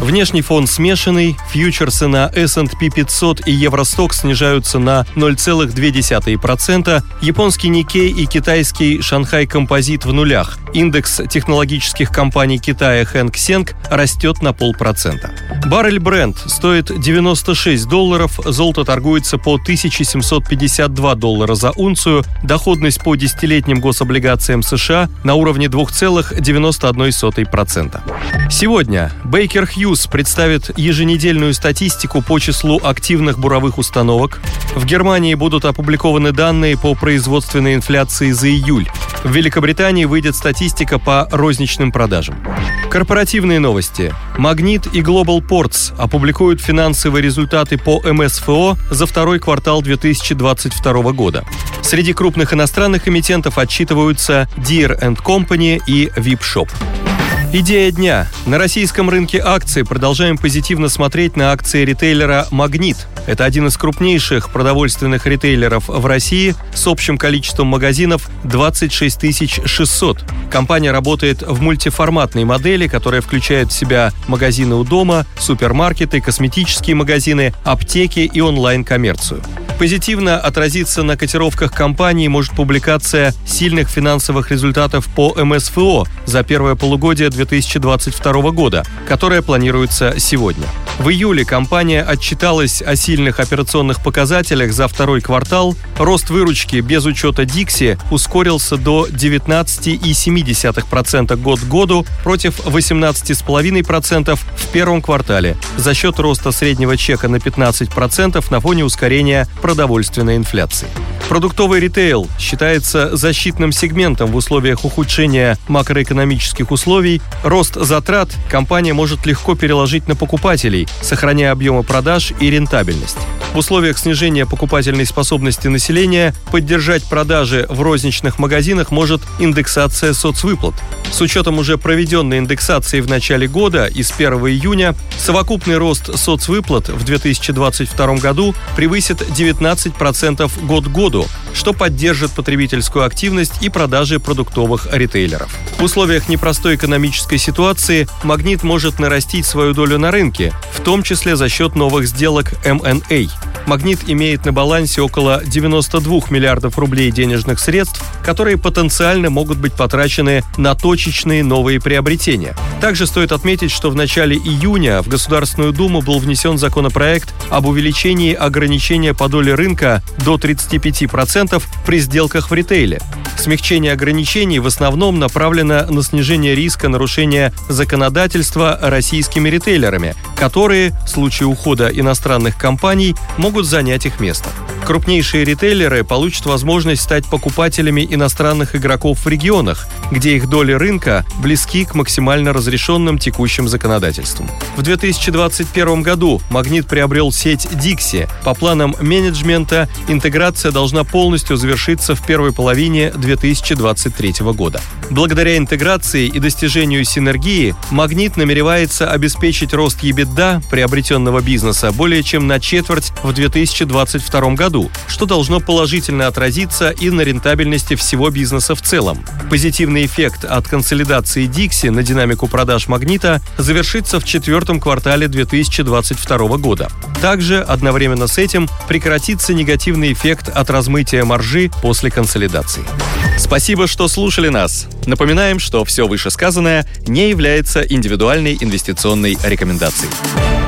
Внешний фон смешанный, фьючерсы на S&P 500 и Евросток снижаются на 0,2%, японский Никей и китайский Шанхай Композит в нулях. Индекс технологических компаний Китая Хэнк Сенг растет на полпроцента. Баррель Бренд стоит 96 долларов, золото торгуется по 1752 доллара за унцию, доходность по десятилетним гособлигациям США на уровне 2,91%. Сегодня Бейкер Хьюз представит еженедельную статистику по числу активных буровых установок. В Германии будут опубликованы данные по производственной инфляции за июль. В Великобритании выйдет статистика по розничным продажам. Корпоративные новости. Магнит и Global Ports опубликуют финансовые результаты по МСФО за второй квартал 2022 года. Среди крупных иностранных эмитентов отчитываются Deere Company и VIP Идея дня. На российском рынке акций продолжаем позитивно смотреть на акции ритейлера «Магнит». Это один из крупнейших продовольственных ритейлеров в России с общим количеством магазинов 26 600. Компания работает в мультиформатной модели, которая включает в себя магазины у дома, супермаркеты, косметические магазины, аптеки и онлайн-коммерцию. Позитивно отразиться на котировках компании может публикация сильных финансовых результатов по МСФО за первое полугодие 2022 года, которая планируется сегодня. В июле компания отчиталась о сильных операционных показателях за второй квартал. Рост выручки без учета Dixie ускорился до 19,7% год к году против 18,5% в первом квартале за счет роста среднего чека на 15% на фоне ускорения продовольственной инфляции. Продуктовый ритейл считается защитным сегментом в условиях ухудшения макроэкономических условий. Рост затрат компания может легко переложить на покупателей, сохраняя объемы продаж и рентабельность. В условиях снижения покупательной способности населения поддержать продажи в розничных магазинах может индексация соцвыплат. С учетом уже проведенной индексации в начале года и с 1 июня совокупный рост соцвыплат в 2022 году превысит 19% год к году, что поддержит потребительскую активность и продажи продуктовых ритейлеров. В условиях непростой экономической ситуации «Магнит» может нарастить свою долю на рынке, в том числе за счет новых сделок M&A. «Магнит» имеет на балансе около 92 миллиардов рублей денежных средств, которые потенциально могут быть потрачены на точечные новые приобретения. Также стоит отметить, что в начале июня в Государственную Думу был внесен законопроект об увеличении ограничения по доле рынка до 35% при сделках в ритейле. Смягчение ограничений в основном направлено на снижение риска нарушения законодательства российскими ритейлерами, которые в случае ухода иностранных компаний могут занять их место. Крупнейшие ритейлеры получат возможность стать покупателями иностранных игроков в регионах, где их доли рынка близки к максимально разрешенным текущим законодательством. В 2021 году «Магнит» приобрел сеть Dixie. По планам менеджмента интеграция должна полностью завершиться в первой половине 2023 года. Благодаря интеграции и достижению синергии «Магнит» намеревается обеспечить рост EBITDA приобретенного бизнеса более чем на четверть в 2022 году, что должно положительно отразиться и на рентабельности всего бизнеса в целом. Позитивный эффект от консолидации Dixie на динамику продаж «Магнита» завершится в четвертом квартале 2022 года. Также одновременно с этим прекратится негативный эффект от размытия маржи после консолидации. Спасибо, что слушали нас. Напоминаем, что все вышесказанное не является индивидуальной инвестиционной рекомендацией.